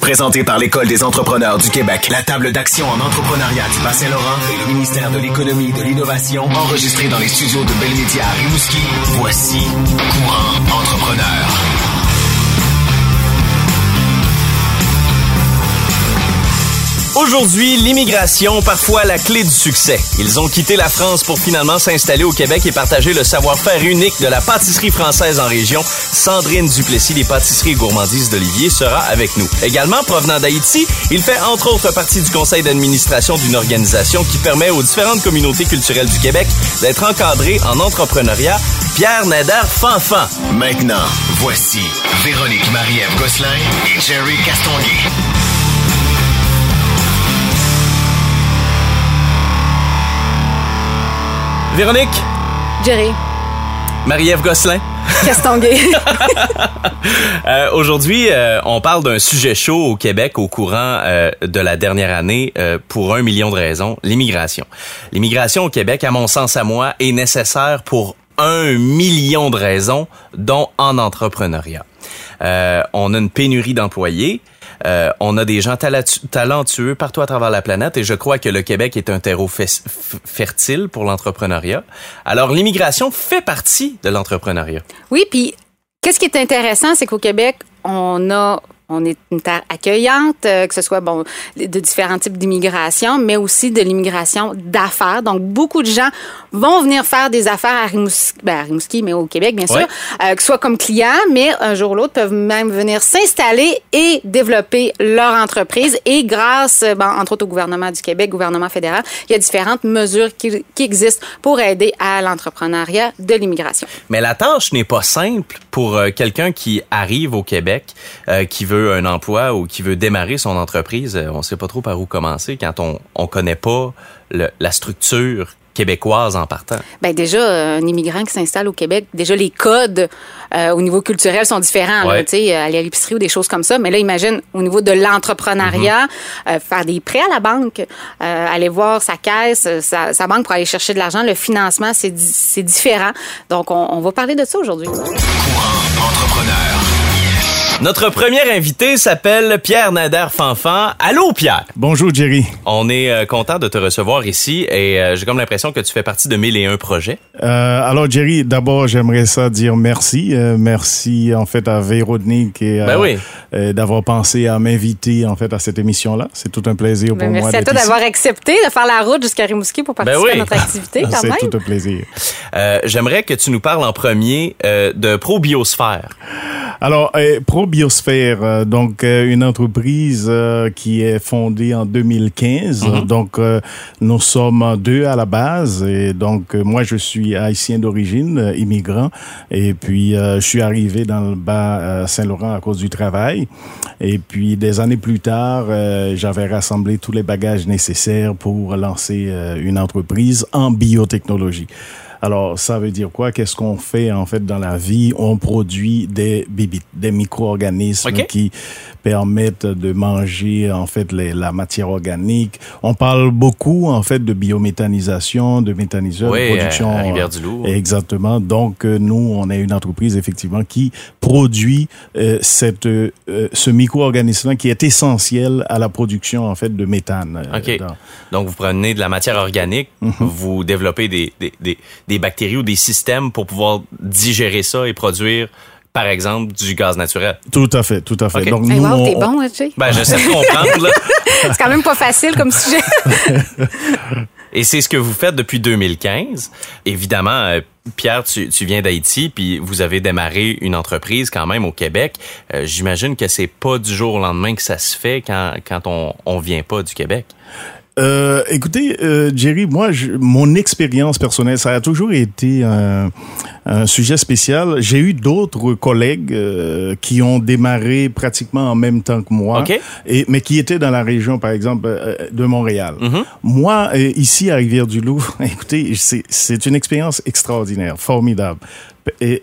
Présenté par l'École des entrepreneurs du Québec, la table d'action en entrepreneuriat du Bas-Saint-Laurent et le ministère de l'Économie et de l'Innovation, enregistré dans les studios de Belmédia à Rimouski, voici Courant Entrepreneur. Aujourd'hui, l'immigration, parfois la clé du succès. Ils ont quitté la France pour finalement s'installer au Québec et partager le savoir-faire unique de la pâtisserie française en région. Sandrine Duplessis des pâtisseries gourmandises d'Olivier sera avec nous. Également, provenant d'Haïti, il fait entre autres partie du conseil d'administration d'une organisation qui permet aux différentes communautés culturelles du Québec d'être encadrées en entrepreneuriat. Pierre Nader Fanfan. Maintenant, voici Véronique Marie-Ève Gosselin et Jerry Castonguay. Véronique? Jerry. Marie-Ève Gosselin? Castonguay. Euh, Aujourd'hui, euh, on parle d'un sujet chaud au Québec au courant euh, de la dernière année euh, pour un million de raisons, l'immigration. L'immigration au Québec, à mon sens à moi, est nécessaire pour un million de raisons, dont en entrepreneuriat. Euh, on a une pénurie d'employés. Euh, on a des gens talentueux partout à travers la planète et je crois que le Québec est un terreau fertile pour l'entrepreneuriat. Alors l'immigration fait partie de l'entrepreneuriat. Oui, puis qu'est-ce qui est intéressant, c'est qu'au Québec, on a on est une terre accueillante, euh, que ce soit bon de différents types d'immigration, mais aussi de l'immigration d'affaires. Donc, beaucoup de gens vont venir faire des affaires à Rimouski, ben à Rimouski mais au Québec, bien sûr, Ouais. euh, que ce soit comme clients, mais un jour ou l'autre peuvent même venir s'installer et développer leur entreprise. Et grâce, euh, bon, entre autres au gouvernement du Québec, gouvernement fédéral, il y a différentes mesures qui, qui existent pour aider à l'entrepreneuriat de l'immigration. Mais la tâche n'est pas simple pour quelqu'un qui arrive au Québec, euh, qui veut un emploi ou qui veut démarrer son entreprise. Euh, on sait pas trop par où commencer quand on on connaît pas le- la structure québécoise en partant. Ben déjà, euh, un immigrant qui s'installe au Québec, déjà les codes euh, au niveau culturel sont différents. Ouais. Tu sais, aller à l'épicerie ou des choses comme ça. Mais là, imagine, au niveau de l'entrepreneuriat, Mm-hmm. euh, faire des prêts à la banque, euh, aller voir sa caisse, sa, sa banque pour aller chercher de l'argent, le financement, c'est di- c'est différent. Donc, on, on va parler de ça aujourd'hui. Notre premier invité s'appelle Pierre Nader Fanfan. Allô Pierre? Bonjour Jerry. On est euh, content de te recevoir ici et euh, j'ai comme l'impression que tu fais partie de 1001 projets. Euh, alors Jerry, d'abord j'aimerais ça dire merci, Euh, merci en fait à Véronique et Ben oui. euh, d'avoir pensé à m'inviter en fait à cette émission-là. C'est tout un plaisir pour Ben, moi. merci à toi d'avoir accepté de faire la route jusqu'à Rimouski pour participer oui. à notre activité quand C'est même. tout un plaisir. Euh, J'aimerais que tu nous parles en premier euh, de ProBiosphère. Alors, euh, ProBiosphère, euh, donc euh, une entreprise euh, qui est fondée en 2015. Mhm. Donc, euh, nous sommes deux à la base. Et donc, moi, je suis haïtien d'origine, immigrant. Et puis, je suis arrivé dans le bas Saint-Laurent à cause du travail. Et puis, des années plus tard, j'avais rassemblé tous les bagages nécessaires pour lancer une entreprise en biotechnologie. Alors, ça veut dire quoi? Qu'est-ce qu'on fait en fait dans la vie? On produit des bibites, des micro-organismes qui permettent de manger en fait les- la matière organique. On parle beaucoup en fait de biométhanisation, de méthaniseur, Oui, de production. à Rivière-du-Loup. euh, Exactement. Donc, euh, nous, on est une entreprise effectivement qui produit euh, cette, euh, ce micro-organisme qui est essentiel à la production en fait de méthane. euh, OK. dans- Donc, vous prenez de la matière organique, Mhm. vous développez des, des, des, des bactéries ou des systèmes pour pouvoir digérer ça et produire, par exemple, du gaz naturel. Tout à fait, tout à fait. Ok. Donc, Hey, nous, wow, t'es on- bon, hein, Jay? Ben, j'essaie de comprendre, là. C'est quand même pas facile comme sujet. Et c'est ce que vous faites depuis 2015. Évidemment, euh, Pierre, tu, tu viens d'Haïti, puis vous avez démarré une entreprise quand même au Québec. Euh, J'imagine que c'est pas du jour au lendemain que ça se fait quand, quand on, on vient pas du Québec. Euh, écoutez, euh, Jerry, moi, je, mon expérience personnelle, ça a toujours été un, un sujet spécial. J'ai eu d'autres collègues euh, qui ont démarré pratiquement en même temps que moi, et, mais qui étaient dans la région, par exemple, de Montréal. Mhm. Moi, ici à Rivière-du-Loup, écoutez, c'est c'est une expérience extraordinaire, formidable. Et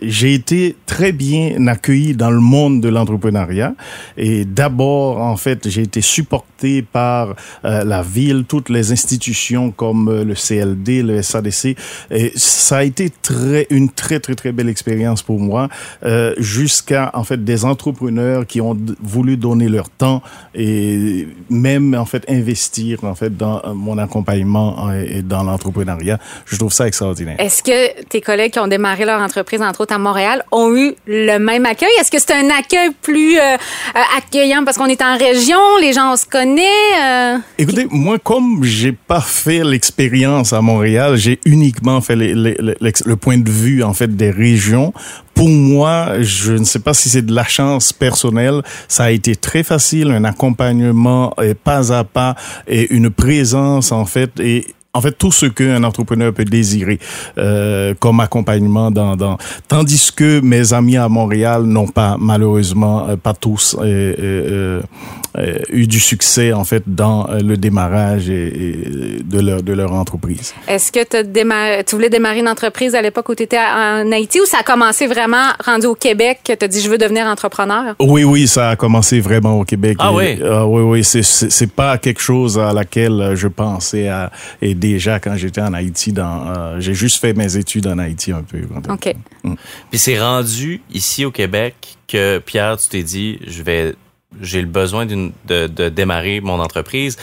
j'ai été très bien accueilli dans le monde de l'entrepreneuriat. Et d'abord, en fait, j'ai été supporté par euh, la ville, toutes les institutions comme euh, le CLD, le SADC. Et ça a été très, une très, très, très belle expérience pour moi, euh, jusqu'à, en fait, des entrepreneurs qui ont voulu donner leur temps et même, en fait, investir, en fait, dans euh, mon accompagnement euh, et dans l'entrepreneuriat. Je trouve ça extraordinaire. Est-ce que tes collègues qui ont démarré leur entreprise, entre autres à Montréal, ont eu le même accueil? Est-ce que c'est un accueil plus euh, euh, accueillant parce qu'on est en région, les gens on se connaît? euh? Écoutez, moi, comme j'ai pas fait l'expérience à Montréal, j'ai uniquement fait le point de vue en fait des régions. Pour moi, je ne sais pas si c'est de la chance personnelle. Ça a été très facile, un accompagnement euh, pas à pas et une présence en fait et en fait, tout ce qu'un entrepreneur peut désirer euh, comme accompagnement dans, dans... Tandis que mes amis à Montréal n'ont pas, malheureusement, euh, pas tous euh, euh, euh, eu du succès, en fait, dans euh, le démarrage et, et de, leur, de leur entreprise. Est-ce que démarré- tu voulais démarrer une entreprise à l'époque où tu étais en Haïti ou ça a commencé vraiment rendu au Québec que tu as dit je veux devenir entrepreneur? Oui, oui, ça a commencé vraiment au Québec. Ah Et, oui? euh, oui, oui, c'est- c'est pas quelque chose à laquelle euh, je pensais à, et déjà quand j'étais en Haïti, dans, euh, j'ai juste fait mes études en Haïti un peu. OK. Puis c'est rendu ici au Québec que Pierre, tu t'es dit, je vais, j'ai le besoin d'une, de, de démarrer mon entreprise.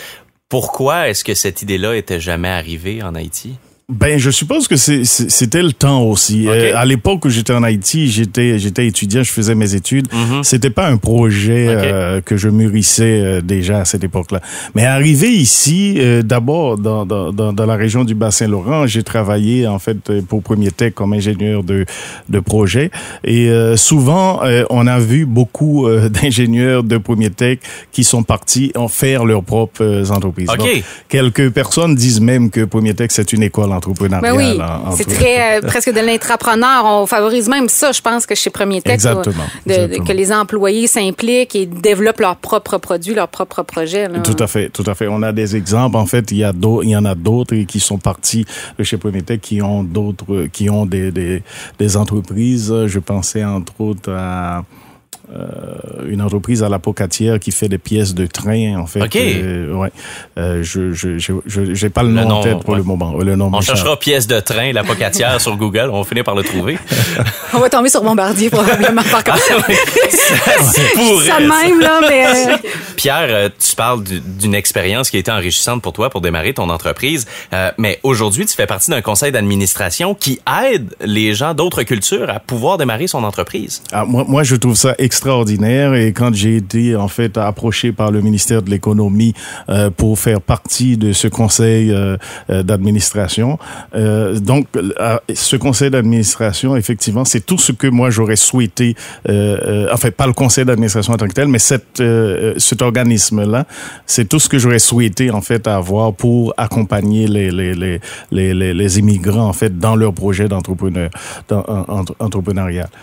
Pourquoi est-ce que cette idée-là était jamais arrivée en Haïti? Ben, je suppose que c'était le temps aussi. Euh, à l'époque où j'étais en Haïti, j'étais j'étais étudiant, je faisais mes études. Mhm. C'était pas un projet euh, que je mûrissais euh, déjà à cette époque-là. Mais arrivé ici, d'abord dans, dans, dans, la région du Bas-Saint-Laurent, j'ai travaillé en fait pour Premier Tech comme ingénieur de de projet. Et souvent, on a vu beaucoup d'ingénieurs de Premier Tech qui sont partis en faire leurs propres entreprises. Ok. Donc, quelques personnes disent même que Premier Tech c'est une école Ben oui, c'est très euh, presque de l'intrapreneur. On favorise même ça, je pense, que chez Premier Tech. Exactement, de- de- exactement. que les employés s'impliquent et développent leurs propres produits, leurs propres projets. là. Tout à fait, tout à fait. On a des exemples. En fait, il y a il y en a d'autres qui sont partis de chez Prométhée qui ont d'autres, qui ont des, des, des entreprises. Je pensais entre autres à euh, une entreprise à la Pocatière qui fait des pièces de train, en fait. OK. Euh, ouais. Euh, je, je, je, je- j'ai pas le nom, Le nom, en tête pour ouais. le moment. Le nom On cherchera pièce de train, la pocatière sur Google, on va finir par le trouver. On va tomber sur Bombardier probablement par contre. Pour ça de même, là, mais... euh, Pierre, euh, tu parles du- d'une expérience qui a été enrichissante pour toi pour démarrer ton entreprise, Euh, mais aujourd'hui, tu fais partie d'un conseil d'administration qui aide les gens d'autres cultures à pouvoir démarrer son entreprise. Ah, moi, moi, je trouve ça extraordinaire et quand j'ai été en fait approché par le ministère de l'économie euh, pour faire partie de ce conseil euh, euh, d'administration, euh, donc euh, ce conseil d'administration, effectivement, c'est tout ce que moi j'aurais souhaité. Euh, enfin, pas le conseil d'administration en tant que tel, mais cette, cet organisme-là, c'est tout ce que j'aurais souhaité en fait avoir pour accompagner les les les les, les, les immigrants en fait dans leur projet d'entrepreneur.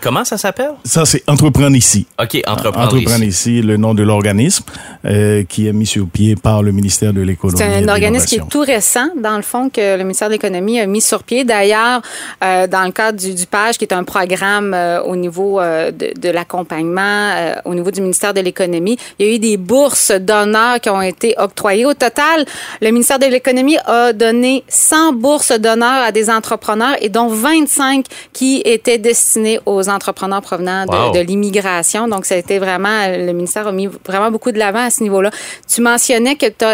Comment ça s'appelle? Ça, c'est Entreprendre ici. OK, entreprendre Entreprendre ici. ici, le nom de l'organisme euh, qui est mis sur pied par le ministère de l'économie. C'est un organisme qui est tout récent, dans le fond, que le ministère de l'Économie a mis sur pied. D'ailleurs, euh, dans le cadre du, du PAGE, qui est un programme euh, au niveau euh, de, de l'accompagnement, euh, au niveau du ministère de l'Économie, il y a eu des bourses d'honneur qui ont été octroyées. Au total, le ministère de l'Économie a donné 100 bourses d'honneur à des entrepreneurs et dont 25 qui étaient destinées aux entrepreneurs provenant de, Wow. de l'immigration. Donc, ça a été vraiment, le ministère a mis vraiment beaucoup de l'avant à ce niveau-là. Tu mentionnais que tu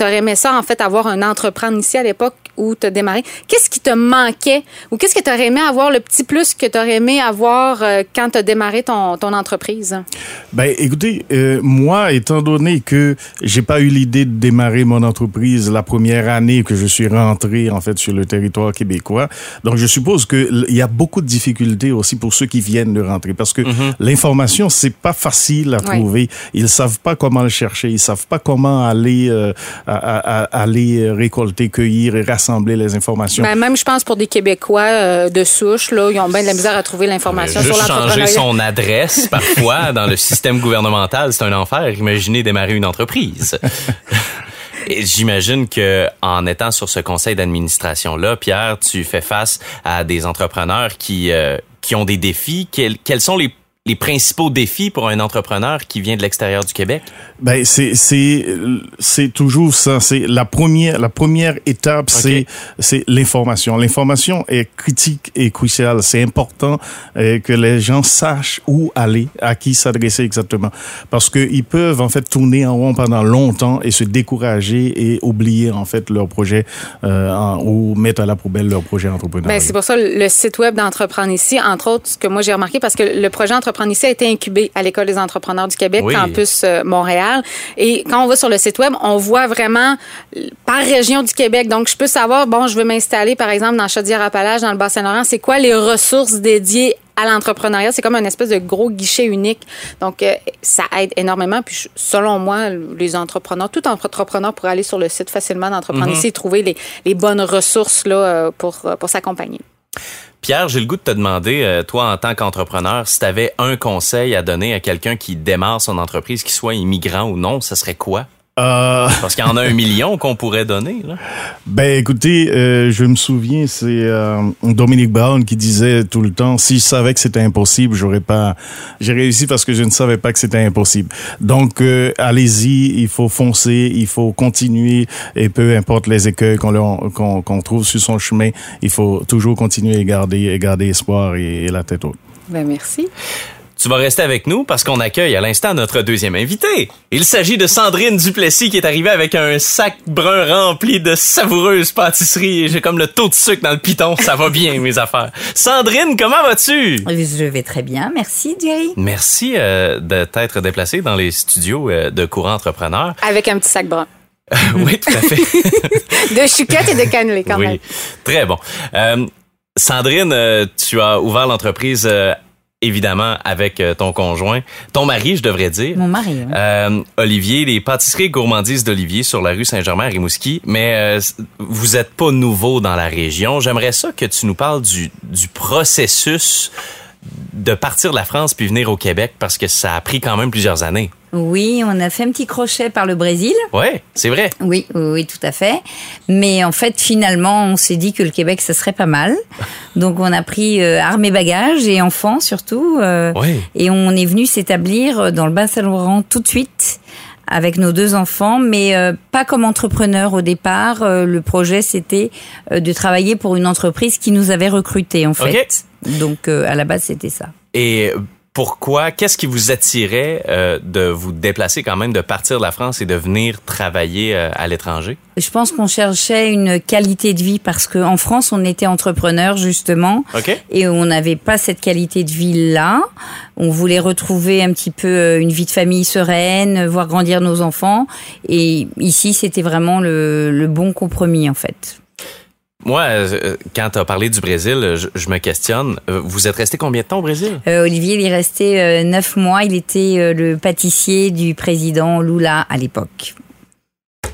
aurais aimé ça, en fait, avoir un entreprendre ici à l'époque où tu as démarré. Qu'est-ce qui te manquait ou qu'est-ce que tu aurais aimé avoir, le petit plus que tu aurais aimé avoir euh, quand tu as démarré ton, ton entreprise? Ben, écoutez, euh, moi, étant donné que j'ai pas eu l'idée de démarrer mon entreprise la première année que je suis rentré, en fait, sur le territoire québécois, donc je suppose qu'il y a beaucoup de difficultés aussi pour ceux qui viennent de rentrer parce que Mhm. l'information, c'est pas facile à Oui. trouver. Ils savent pas comment le chercher. Ils savent pas comment aller, euh, à- à- à- aller récolter, cueillir et rassembler les informations. Ben, même, je pense, pour des Québécois euh, de souche, là, ils ont bien de la misère à trouver l'information sur Juste changer son adresse parfois dans le système gouvernemental, c'est un enfer. Imaginez démarrer une entreprise. J'imagine que en étant sur ce conseil d'administration là, Pierre, tu fais face à des entrepreneurs qui euh, qui ont des défis. Quels, quels sont les les principaux défis pour un entrepreneur qui vient de l'extérieur du Québec? Ben c'est c'est c'est toujours ça. C'est la première la première étape, c'est c'est l'information. L'information est critique et cruciale. C'est important euh, que les gens sachent où aller, à qui s'adresser exactement, parce que ils peuvent en fait tourner en rond pendant longtemps et se décourager et oublier en fait leur projet euh, en- ou mettre à la poubelle leur projet entrepreneurial. Ben, c'est pour ça le site web d'Entreprendre ici, entre autres, ce que moi j'ai remarqué, parce que le projet Entreprendre ici a été incubé à l'École des entrepreneurs du Québec, Oui. campus euh, Montréal. Et quand on va sur le site web, on voit vraiment par région du Québec. Donc, je peux savoir, bon, je veux m'installer, par exemple, dans Chaudière-Appalaches, dans le Bas-Saint-Laurent, c'est quoi les ressources dédiées à l'entrepreneuriat, c'est comme un espèce de gros guichet unique. Donc, euh, ça aide énormément. Puis, selon moi, les entrepreneurs, tout entrepreneur pourrait aller sur le site facilement d'Entreprendre ici et trouver les, les bonnes ressources là, euh, pour, pour s'accompagner. Pierre, j'ai le goût de te demander, euh, toi en tant qu'entrepreneur, si tu avais un conseil à donner à quelqu'un qui démarre son entreprise, qu'il soit immigrant ou non, ça serait quoi? Euh, Parce qu'il y en a un million qu'on pourrait donner. Là. Ben écoutez, euh, je me souviens, c'est euh, Dominique Brown qui disait tout le temps, si je savais que c'était impossible, j'aurais pas. J'ai réussi parce que je ne savais pas que c'était impossible. Donc euh, allez-y, il faut foncer, il faut continuer et peu importe les écueils qu'on trouve sur son chemin, il faut toujours continuer et garder et garder espoir et, et la tête haute. Ben, merci. Tu vas rester avec nous parce qu'on accueille à l'instant notre deuxième invité. Il s'agit de Sandrine Duplessis qui est arrivée avec un sac brun rempli de savoureuses pâtisseries. Et J'ai comme le taux de sucre dans le piton. Ça va bien, mes affaires. Sandrine, comment vas-tu? Je vais très bien, merci Jerry. Merci euh, de t'être déplacée dans les studios euh, de Courant Entrepreneur. Avec un petit sac brun. oui, tout à fait. De chouquette et de cannelé, quand même. oui, très bon. Euh, Sandrine, euh, tu as ouvert l'entreprise euh, évidemment avec euh, ton conjoint, ton mari, je devrais dire. Mon mari. oui. Euh, Olivier, les pâtisseries et gourmandises d'Olivier sur la rue Saint-Germain à Rimouski, mais euh, vous êtes pas nouveau dans la région. J'aimerais ça que tu nous parles du, du processus de partir de la France puis venir au Québec parce que ça a pris quand même plusieurs années. Oui, on a fait un petit crochet par le Brésil. Ouais, c'est vrai. Oui, oui, oui, tout à fait. Mais en fait, finalement, on s'est dit que le Québec, ça serait pas mal. Donc, on a pris euh, armes et bagages et enfants surtout. euh, Ouais. Et on est venu s'établir dans le Bas-Saint-Laurent tout de suite avec nos deux enfants, mais euh, pas comme entrepreneur au départ. Euh, le projet, c'était euh, de travailler pour une entreprise qui nous avait recrutés, en fait. Donc, euh, à la base, c'était ça. Et pourquoi, qu'est-ce qui vous attirait euh, de vous déplacer quand même, de partir de la France et de venir travailler euh, à l'étranger? Je pense qu'on cherchait une qualité de vie parce qu'en France, on était entrepreneur justement OK? et on n'avait pas cette qualité de vie là. On voulait retrouver un petit peu euh, une vie de famille sereine, voir grandir nos enfants. Et ici, c'était vraiment le, le bon compromis en fait. Moi, euh, quand tu as parlé du Brésil, je, me questionne. Euh, Vous êtes resté combien de temps au Brésil? Euh, Olivier, il est resté neuf mois. Il était le pâtissier du président Lula à l'époque.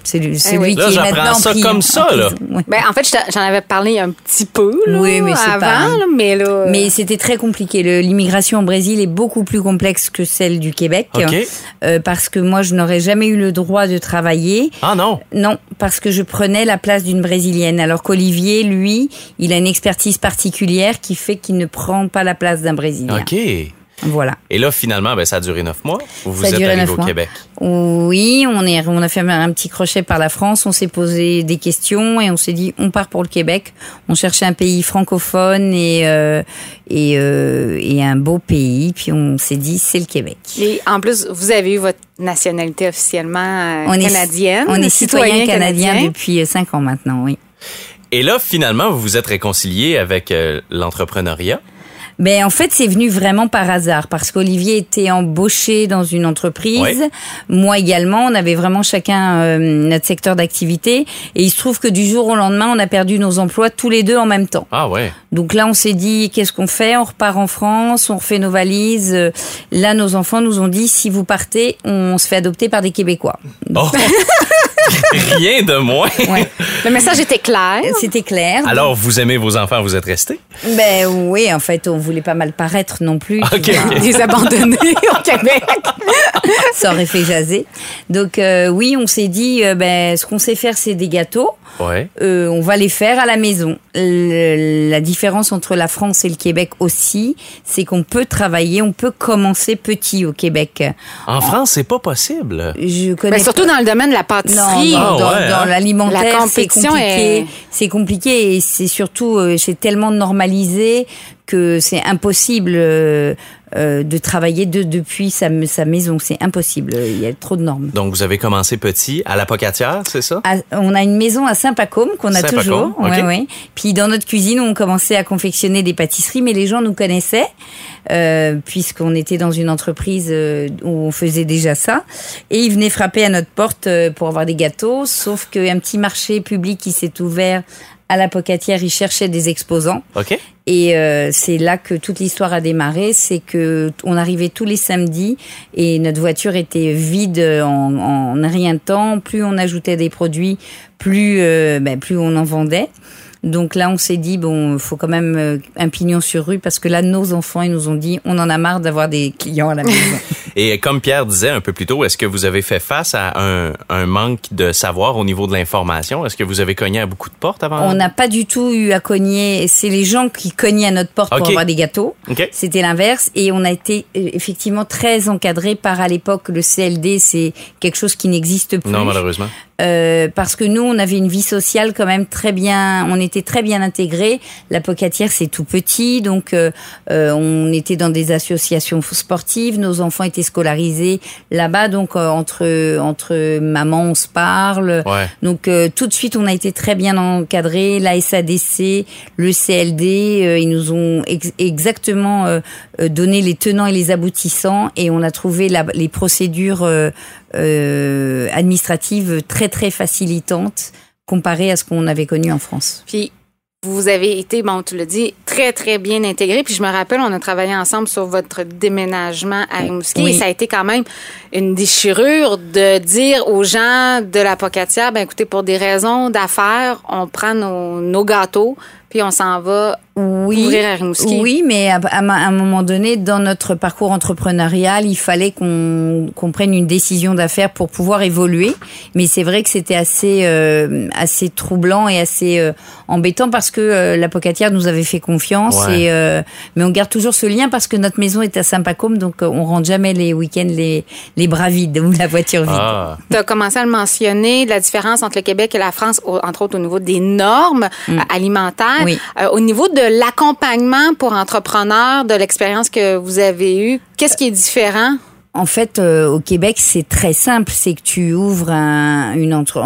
C'est lui, c'est Eh oui. lui Là, qui est maintenant ça pris comme en ça, là. Ben, en fait, j'en avais parlé un petit peu là, Oui, mais c'est avant, pas- là, mais là. Mais c'était très compliqué. L'immigration au Brésil est beaucoup plus complexe que celle du Québec. OK. Euh, parce que moi, je n'aurais jamais eu le droit de travailler. Ah non? Non, parce que je prenais la place d'une Brésilienne. Alors qu'Olivier, lui, il a une expertise particulière qui fait qu'il ne prend pas la place d'un Brésilien. OK. Et Voilà. là, finalement, ben, ça a duré neuf mois. Vous vous Ça a êtes duré arrivé neuf au mois. Québec? Oui, on, est, on a fait un petit crochet par la France, on s'est posé des questions et on s'est dit on part pour le Québec. On cherchait un pays francophone et, euh, et, euh, et un beau pays, puis on s'est dit c'est le Québec. Et en plus, vous avez eu votre nationalité officiellement euh, est- canadienne. On est citoyen canadien depuis cinq ans maintenant, oui. Et, et là, finalement, vous vous êtes réconcilié avec euh, l'entrepreneuriat. Ben en fait, c'est venu vraiment par hasard parce qu'Olivier était embauché dans une entreprise, Oui. moi également. On avait vraiment chacun euh, notre secteur d'activité et il se trouve que du jour au lendemain, on a perdu nos emplois tous les deux en même temps. Ah ouais. Donc là, on s'est dit qu'est-ce qu'on fait? On repart en France, on refait nos valises. Là, nos enfants nous ont dit si vous partez, on se fait adopter par des Québécois. Oh. Rien de moins. Ouais. Le message était clair. C'était clair. Alors, vous aimez vos enfants, vous êtes restés? Ben oui, en fait, on voulait pas mal paraître non plus. Ok, tu vois. ok. Des abandonnés au Québec. Ça aurait fait jaser. Donc euh, oui, on s'est dit, euh, ben, ce qu'on sait faire, c'est des gâteaux. Ouais. Euh, on va les faire à la maison. Le- la différence entre la France et le Québec aussi, c'est qu'on peut travailler, on peut commencer petit au Québec. En France, c'est pas possible. Je connais Ben, surtout pas- dans le domaine de la non, pâtisserie. Dans, Ah dans- ouais, dans hein? l'alimentaire, La c'est compliqué. est- C'est compliqué et c'est surtout, euh, c'est tellement normalisé que c'est impossible euh, euh, de travailler de, depuis sa, sa maison. C'est impossible. Il y a trop de normes. Donc, vous avez commencé petit à la pocatière, c'est ça? À- on a une maison à Saint-Pacôme qu'on a toujours. ok. Ouais, ouais. Puis dans notre cuisine, on commençait à confectionner des pâtisseries, mais les gens nous connaissaient euh, puisqu'on était dans une entreprise euh, où on faisait déjà ça. Et ils venaient frapper à notre porte pour avoir des gâteaux. Sauf qu'un petit marché public qui s'est ouvert à la Pocatière, ils cherchaient des exposants. Et euh, c'est là que toute l'histoire a démarré. C'est que on arrivait tous les samedis et notre voiture était vide en, en rien de temps. Plus on ajoutait des produits, plus euh, ben, plus on en vendait. Donc là, on s'est dit bon, faut quand même euh, un pignon sur rue parce que là, nos enfants, ils nous ont dit, on en a marre d'avoir des clients à la maison. Et comme Pierre disait un peu plus tôt, est-ce que vous avez fait face à un, un manque de savoir au niveau de l'information? Est-ce que vous avez cogné à beaucoup de portes avant? on n'a pas du tout eu à cogner. C'est les gens qui cognaient à notre porte Ok. pour avoir des gâteaux. OK. C'était l'inverse et on a été euh, effectivement très encadré par à l'époque le CLD, c'est quelque chose qui n'existe plus. Non, malheureusement. Euh, parce que nous, on avait une vie sociale quand même très bien, on était très bien intégrés. La Pocatière, c'est tout petit, donc euh, euh, on était dans des associations sportives. Nos enfants étaient scolarisés là-bas, donc euh, entre entre mamans, on se parle. Ouais. Donc euh, tout de suite, on a été très bien encadrés. La SADC, le CLD, ils nous ont ex- exactement donné les tenants et les aboutissants, et on a trouvé la- les procédures euh, administratives très très facilitantes comparées à ce qu'on avait connu en France. Puis vous avez été, bon, tu l'as dit, très, très bien intégré. Puis je me rappelle, on a travaillé ensemble sur votre déménagement à Rimouski. Oui. Et ça a été quand même une déchirure de dire aux gens de la Pocatière, ben écoutez, pour des raisons d'affaires, on prend nos, nos gâteaux, puis on s'en va Oui, ouvrir à Rimouski. oui, mais à, à à un moment donné, dans notre parcours entrepreneurial, il fallait qu'on qu'on prenne une décision d'affaires pour pouvoir évoluer. Mais c'est vrai que c'était assez euh, assez troublant et assez euh, embêtant parce que euh, la Pocatière nous avait fait confiance Ouais. et euh, mais on garde toujours ce lien parce que notre maison est à Saint-Pacôme, donc euh, on rentre jamais les week-ends les les bras vides ou la voiture vide. Ah. Tu as commencé à le mentionner, la différence entre le Québec et la France, entre autres au niveau des normes euh, alimentaires. Mm. Oui. Euh, au niveau de l'accompagnement pour entrepreneurs, de l'expérience que vous avez eue, qu'est-ce qui est différent? En fait, euh, au Québec, c'est très simple. C'est que tu ouvres un, une entre,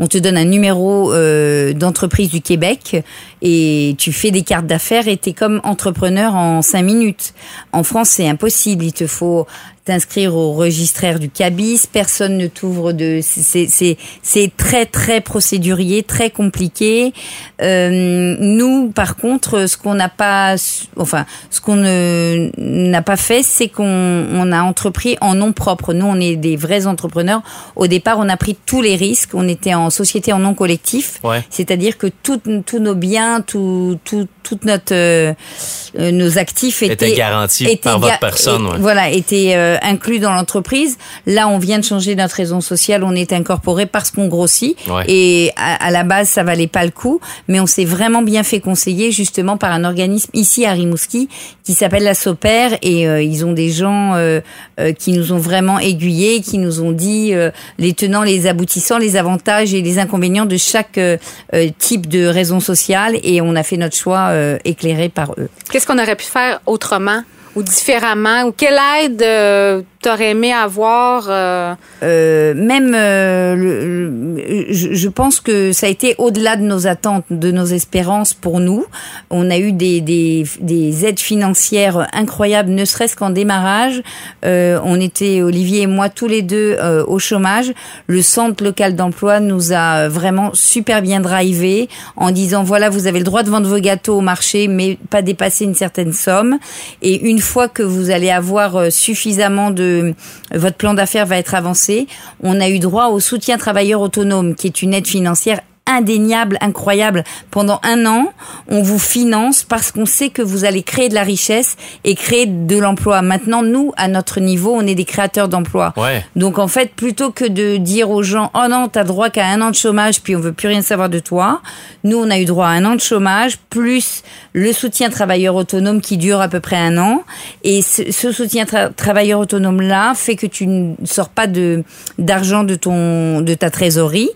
on te donne un numéro euh, d'entreprise du Québec et tu fais des cartes d'affaires et t'es comme entrepreneur en cinq minutes. En France, c'est impossible. Il te faut t'inscrire au registraire du cabis. Personne ne t'ouvre de. C'est c'est c'est très très procédurier, très compliqué. Euh, nous, par contre, ce qu'on n'a pas, enfin, ce qu'on n'a pas fait, c'est qu'on on a entrepris en nom propre. Nous, on est des vrais entrepreneurs. Au départ, on a pris tous les risques. On était en société en nom collectif, Ouais. c'est-à-dire que tous nos biens, tout, tout, toute notre, euh, euh, nos actifs étaient étaient par votre personne. et- ouais. Voilà, étaient euh, inclus dans l'entreprise. Là, on vient de changer notre raison sociale. On est incorporé parce qu'on grossit. Ouais. Et à, à la base, ça valait pas le coup. Mais on s'est vraiment bien fait conseiller justement par un organisme ici à Rimouski qui s'appelle la Soper. Et euh, ils ont des gens euh, euh, qui nous ont vraiment aiguillés, qui nous ont dit euh, les tenants, les aboutissants, les avantages et les inconvénients de chaque euh, euh, type de raison sociale. Et on a fait notre choix euh, éclairé par eux. Qu'est-ce qu'on aurait pu faire autrement? Ou différemment? Ou quelle aide euh, tu aurais aimé avoir? euh, Euh, même, euh, je, pense que ça a été au-delà de nos attentes, de nos espérances pour nous. On a eu des, des, des aides financières incroyables, ne serait-ce qu'en démarrage. On était, Olivier et moi, tous les deux au chômage. Le centre local d'emploi nous a vraiment super bien drivé en disant, voilà, vous avez le droit de vendre vos gâteaux au marché, mais pas dépasser une certaine somme. Et une fois que vous allez avoir suffisamment de... Votre plan d'affaires va être avancé, on a eu droit au soutien travailleur autonome, qui est une aide financière indéniable, incroyable. Pendant un an, on vous finance parce qu'on sait que vous allez créer de la richesse et créer de l'emploi. Maintenant, nous, à notre niveau, on est des créateurs d'emplois. Ouais. Donc en fait, plutôt que de dire aux gens oh non, t'as droit qu'à un an de chômage puis on veut plus rien savoir de toi, nous on a eu droit à un an de chômage plus le soutien travailleur autonome qui dure à peu près un an et ce, ce soutien tra- travailleur autonome là fait que tu ne sors pas de d'argent de ton de ta trésorerie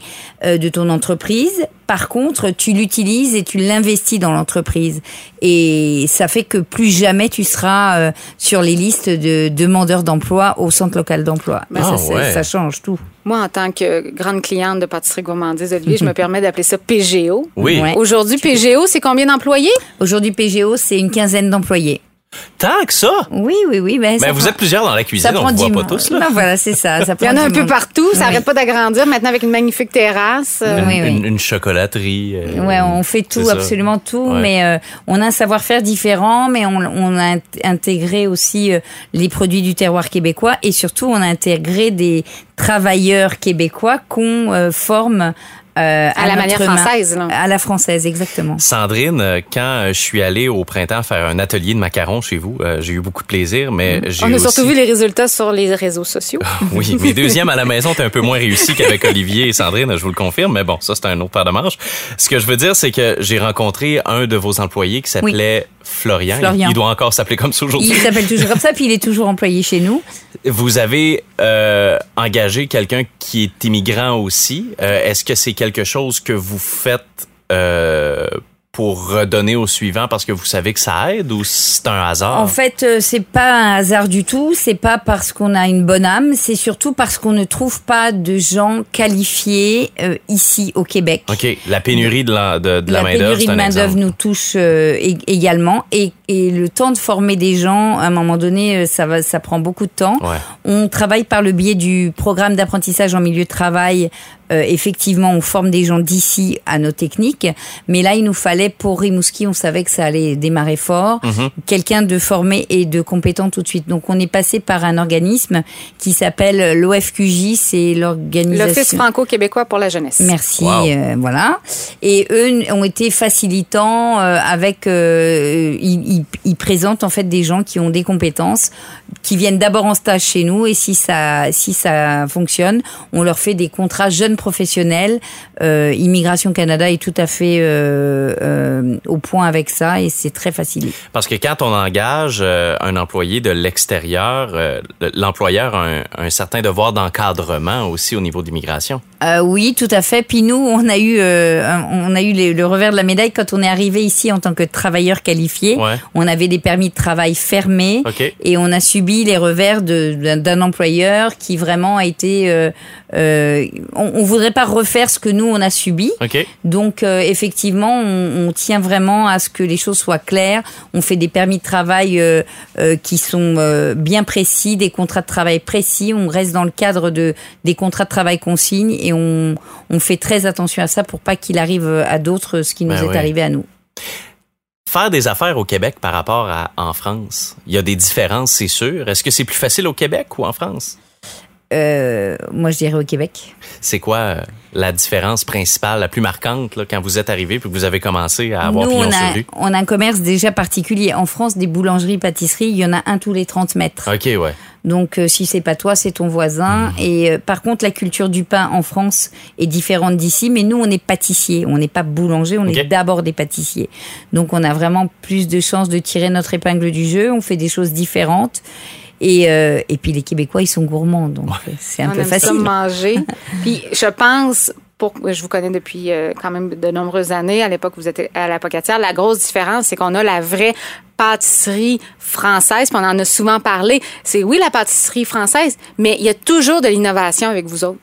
euh, de ton entreprise. Par contre, tu l'utilises et tu l'investis dans l'entreprise et ça fait que plus jamais tu seras euh, sur les listes de demandeurs d'emploi au centre local d'emploi. Ah, ça, c'est- ouais. ça change tout. Moi, en tant que grande cliente de pâtisserie gourmandise, Olivier, je me permets d'appeler ça PGO. Oui. Ouais. Aujourd'hui, PGO, c'est combien d'employés? Aujourd'hui, PGO, c'est une quinzaine d'employés. Tant que ça? Oui, oui, oui. Ben, Ben, vous prend- êtes plusieurs dans la ça cuisine, on prend ne voit pas tous, là. Non, voilà, c'est ça. ça Il y en a un peu monde. partout, ça Oui. n'arrête pas d'agrandir. Maintenant, avec une magnifique terrasse. euh, Oui, oui. Une, une chocolaterie. euh, Ouais, on fait tout, absolument tout, Ouais. mais euh, on a un savoir-faire différent, mais on, on a int- intégré aussi euh, les produits du terroir québécois et surtout on a intégré des travailleurs québécois qu'on euh, forme euh, À la manière main. française, là. À la française, exactement. Sandrine, euh, quand euh, je suis allé au printemps faire un atelier de macarons chez vous, euh, j'ai eu beaucoup de plaisir, mais j'ai On a aussi... surtout vu les résultats sur les réseaux sociaux. Oui, mes deuxièmes à la maison étaient un peu moins réussis qu'avec Olivier et Sandrine, je vous le confirme, mais bon, ça c'est un autre paire de manches. Ce que je veux dire, c'est que j'ai rencontré un de vos employés qui s'appelait Florian. Florian. Il doit encore s'appeler comme ça aujourd'hui. Il s'appelle toujours comme ça, puis il est toujours employé chez nous. Vous avez euh, engagé quelqu'un qui est immigrant aussi. Euh, Est-ce que c'est quelque chose que vous faites euh, pour redonner au suivant parce que vous savez que ça aide ou c'est un hasard? En fait, euh, c'est pas un hasard du tout. C'est pas parce qu'on a une bonne âme. C'est surtout parce qu'on ne trouve pas de gens qualifiés euh, ici au Québec. OK, la pénurie de la, de, de la, la main-d'œuvre, pénurie c'est de un main d'œuvre nous touche euh, ég- également et, et le temps de former des gens à un moment donné ça va ça prend beaucoup de temps Ouais. on travaille par le biais du programme d'apprentissage en milieu de travail Euh, effectivement on forme des gens d'ici à nos techniques mais là il nous fallait pour Rimouski on savait que ça allait démarrer fort Mhm. quelqu'un de formé et de compétent tout de suite donc on est passé par un organisme qui s'appelle l'OFQJ c'est l'organisation L'Office franco-québécois pour la jeunesse. Merci, Wow. euh, voilà. Et eux ont été facilitants euh, avec. euh, ils, ils- ils présentent en fait des gens qui ont des compétences, qui viennent d'abord en stage chez nous, et si ça, si ça fonctionne, on leur fait des contrats jeunes professionnels. Euh, Immigration Canada est tout à fait euh, euh, au point avec ça, et c'est très facile. Parce que quand on engage euh, un employé de l'extérieur, euh, l'employeur a un, un certain devoir d'encadrement aussi au niveau d'immigration. Euh, oui, tout à fait. Puis nous, on a eu, euh, on a eu les- le revers de la médaille quand on est arrivé ici en tant que travailleur qualifié. Ouais. On avait des permis de travail fermés OK. et on a subi les revers d'un employeur qui vraiment a été. euh, euh, on, on voudrait pas refaire ce que nous on a subi. Donc euh, effectivement, on, on tient vraiment à ce que les choses soient claires. On fait des permis de travail euh, qui sont bien précis, des contrats de travail précis. On reste dans le cadre de des contrats de travail qu'on signe et on, on fait très attention à ça pour pas qu'il arrive à d'autres ce qui nous Ben est oui. arrivé à nous. Faire des affaires au Québec par rapport à en France, il y a des différences, c'est sûr. Est-ce que c'est plus facile au Québec ou en France? Euh, moi, je dirais au Québec. C'est quoi euh, la différence principale, la plus marquante, là, quand vous êtes arrivé et que vous avez commencé à avoir Nous, pignon on sur a, rue? on a un commerce déjà particulier. En France, des boulangeries, pâtisseries, il y en a un tous les 30 mètres. OK, ouais. Donc, euh, si c'est pas toi, c'est ton voisin. Et euh, par contre, la culture du pain en France est différente d'ici. Mais nous, on est pâtissier. On n'est pas boulanger. On est d'abord des pâtissiers. Donc, on a vraiment plus de chances de tirer notre épingle du jeu. On fait des choses différentes. Et, euh, et puis, les Québécois, ils sont gourmands. Donc, c'est un on peu aime ça facile. manger. Puis je pense, pour, je vous connais depuis euh, quand même de nombreuses années, à l'époque où vous étiez à la Pocatière, la grosse différence, c'est qu'on a la vraie pâtisserie française, puis on en a souvent parlé. C'est oui la pâtisserie française, mais il y a toujours de l'innovation avec vous autres.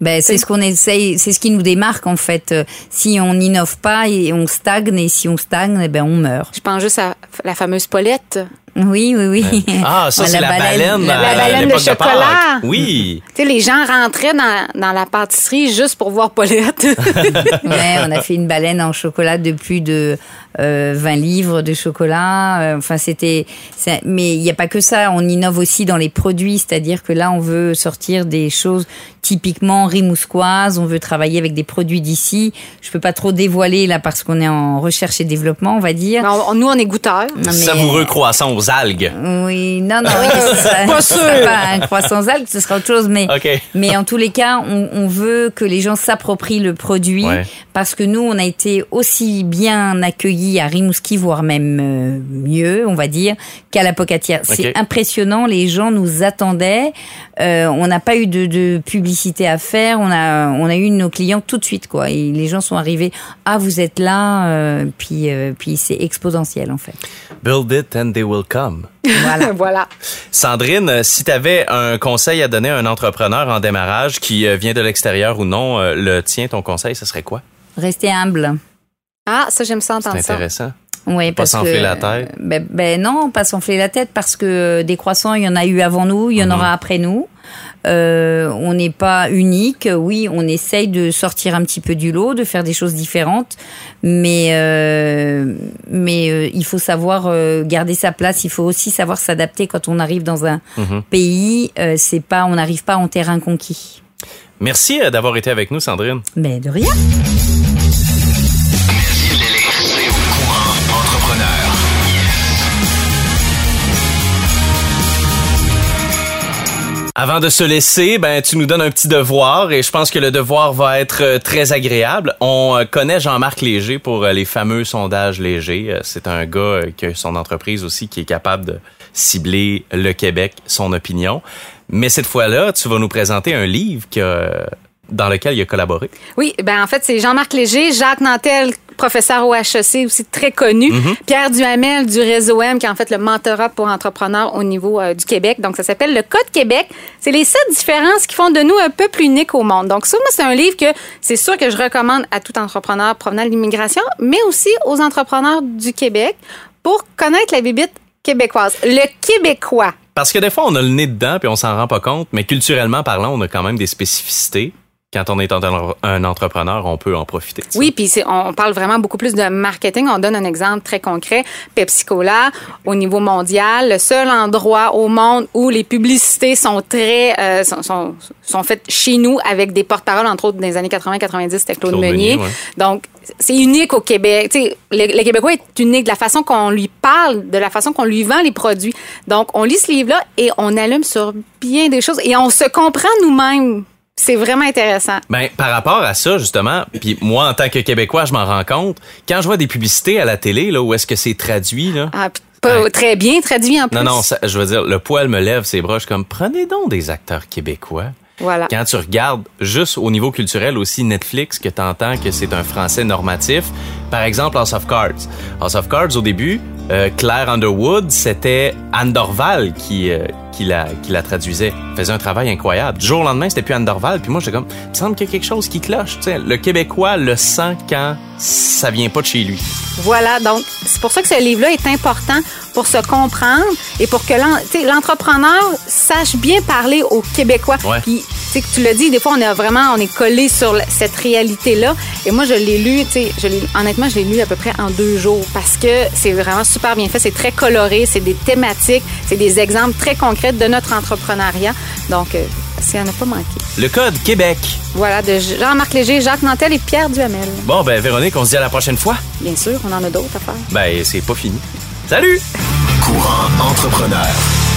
Ben, c'est ce qu'on essaye, c'est ce qui nous démarque en fait. Euh, Si on n'innove pas, et on stagne, et si on stagne, eh ben on meurt. Je pense juste à la fameuse Paulette. Oui, oui, oui. Ah, ça, Ouais, c'est la, baleine. La à baleine de chocolat. Oui. Tu sais, les gens rentraient dans, dans la pâtisserie juste pour voir Paulette. Ouais, on a fait une baleine en chocolat de plus de euh, 20 livres de chocolat. Euh, Enfin, c'était. Mais il n'y a pas que ça. On innove aussi dans les produits, c'est-à-dire que là, on veut sortir des choses typiquement rimousquoises. On veut travailler avec des produits d'ici. Je peux pas trop dévoiler là parce qu'on est en recherche et développement, on va dire. Mais on- nous, on est goûteurs. Non, mais- Savoureux croissant aux algues. Oui, non, non, oui, Pas sûr. pas un croissant algues, ce sera autre chose. Mais, OK. mais en tous les cas, on, on veut que les gens s'approprient le produit Ouais. parce que nous, on a été aussi bien accueillis à Rimouski, voire même euh, mieux, on va dire, qu'à la Pocatière. C'est OK. impressionnant, les gens nous attendaient. Euh, on n'a pas eu de, de publicité à faire. On a, on a eu nos clients tout de suite, quoi. Et les gens sont arrivés. Ah, vous êtes là. euh, puis, euh, puis c'est exponentiel, en fait. Build it and they will come. Voilà. voilà. Sandrine, euh, si tu avais un conseil à donner à un entrepreneur en démarrage qui euh, vient de l'extérieur ou non, euh, le tien, ton conseil, ce serait quoi? Restez humble. Ah, ça, j'aime ça C'est entendre ça. intéressant. Oui, Pas parce s'enfler que, la tête. Ben, ben non, pas s'enfler la tête parce que des croissants, il y en a eu avant nous, il y en Mhm. aura après nous. Euh, on n'est pas unique. Oui, on essaye de sortir un petit peu du lot, de faire des choses différentes, mais euh, mais euh, il faut savoir garder sa place. Il faut aussi savoir s'adapter quand on arrive dans un Mhm. pays. C'est pas, on n'arrive pas en terrain conquis. Merci d'avoir été avec nous, Sandrine. Mais de rien. Avant de se laisser, ben tu nous donnes un petit devoir et je pense que le devoir va être euh, très agréable. On euh, connaît Jean-Marc Léger pour euh, les fameux sondages légers. C'est un gars qui a son entreprise aussi qui est capable de cibler le Québec, son opinion. Mais cette fois-là, tu vas nous présenter un livre que, euh, dans lequel il a collaboré? Oui, ben en fait, c'est Jean-Marc Léger, Jacques Nantel, professeur au HEC, aussi très connu, Pierre Duhamel du Réseau M, qui est en fait le mentorat pour entrepreneurs au niveau euh, du Québec. Donc, ça s'appelle Le Code Québec. C'est les sept différences qui font de nous un peuple unique au monde. Donc, ça, moi, c'est un livre que c'est sûr que je recommande à tout entrepreneur provenant de l'immigration, mais aussi aux entrepreneurs du Québec pour connaître la bibite québécoise. Le Québécois. Parce que des fois, on a le nez dedans puis on s'en rend pas compte, mais culturellement parlant, on a quand même des spécificités. Quand on est un entrepreneur, on peut en profiter. Oui, puis on parle vraiment beaucoup plus de marketing. On donne un exemple très concret. Pepsi Cola, au niveau mondial, le seul endroit au monde où les publicités sont très euh, sont, sont, sont faites chez nous avec des porte-paroles, entre autres, les années 80-90, c'était Claude, Claude Meunier. Meunier, ouais. Donc, c'est unique au Québec. Tu sais, le, le Québécois est unique de la façon qu'on lui parle, de la façon qu'on lui vend les produits. Donc, on lit ce livre-là et on allume sur bien des choses et on se comprend nous-mêmes. C'est vraiment intéressant. Ben, par rapport à ça, justement, puis moi, en tant que Québécois, je m'en rends compte, quand je vois des publicités à la télé, là, où est-ce que c'est traduit, là, Ah, pas très bien traduit en plus. non, non, ça- je veux dire, le poil me lève ses suis comme, prenez donc des acteurs québécois. Voilà. Quand tu regardes juste au niveau culturel aussi Netflix, que t'entends que c'est un français normatif, par exemple House of Cards. House of Cards, au début, euh, Claire Underwood, c'était Anne Dorval qui, euh, la, traduisait. Faisait un travail incroyable. Du jour au lendemain, c'était plus Anne Dorval, puis moi, j'étais comme, il me semble qu'il y a quelque chose qui cloche. Le Québécois le sent quand ça vient pas de chez lui. Voilà, donc c'est pour ça que ce livre-là est important pour se comprendre et pour que l'entrepreneur sache bien parler aux Québécois. Ouais. Puis, tu sais, que tu l'as dit, des fois, on est vraiment, on est collé sur le- cette réalité-là. Et moi, je l'ai lu, tu sais, je l'ai- honnêtement, je l'ai lu à peu près en deux jours parce que c'est vraiment super bien fait. C'est très coloré, c'est des thématiques, c'est des exemples très concrets de notre entrepreneuriat. Donc, euh, ça n'a pas manqué. Le code Québec. Voilà, de Jean-Marc Léger, Jacques Nantel et Pierre Duhamel. Bon, ben, Véronique, on se dit à la prochaine fois. Bien sûr, on en a d'autres à faire. Ben, c'est pas fini. Salut! Courant entrepreneur.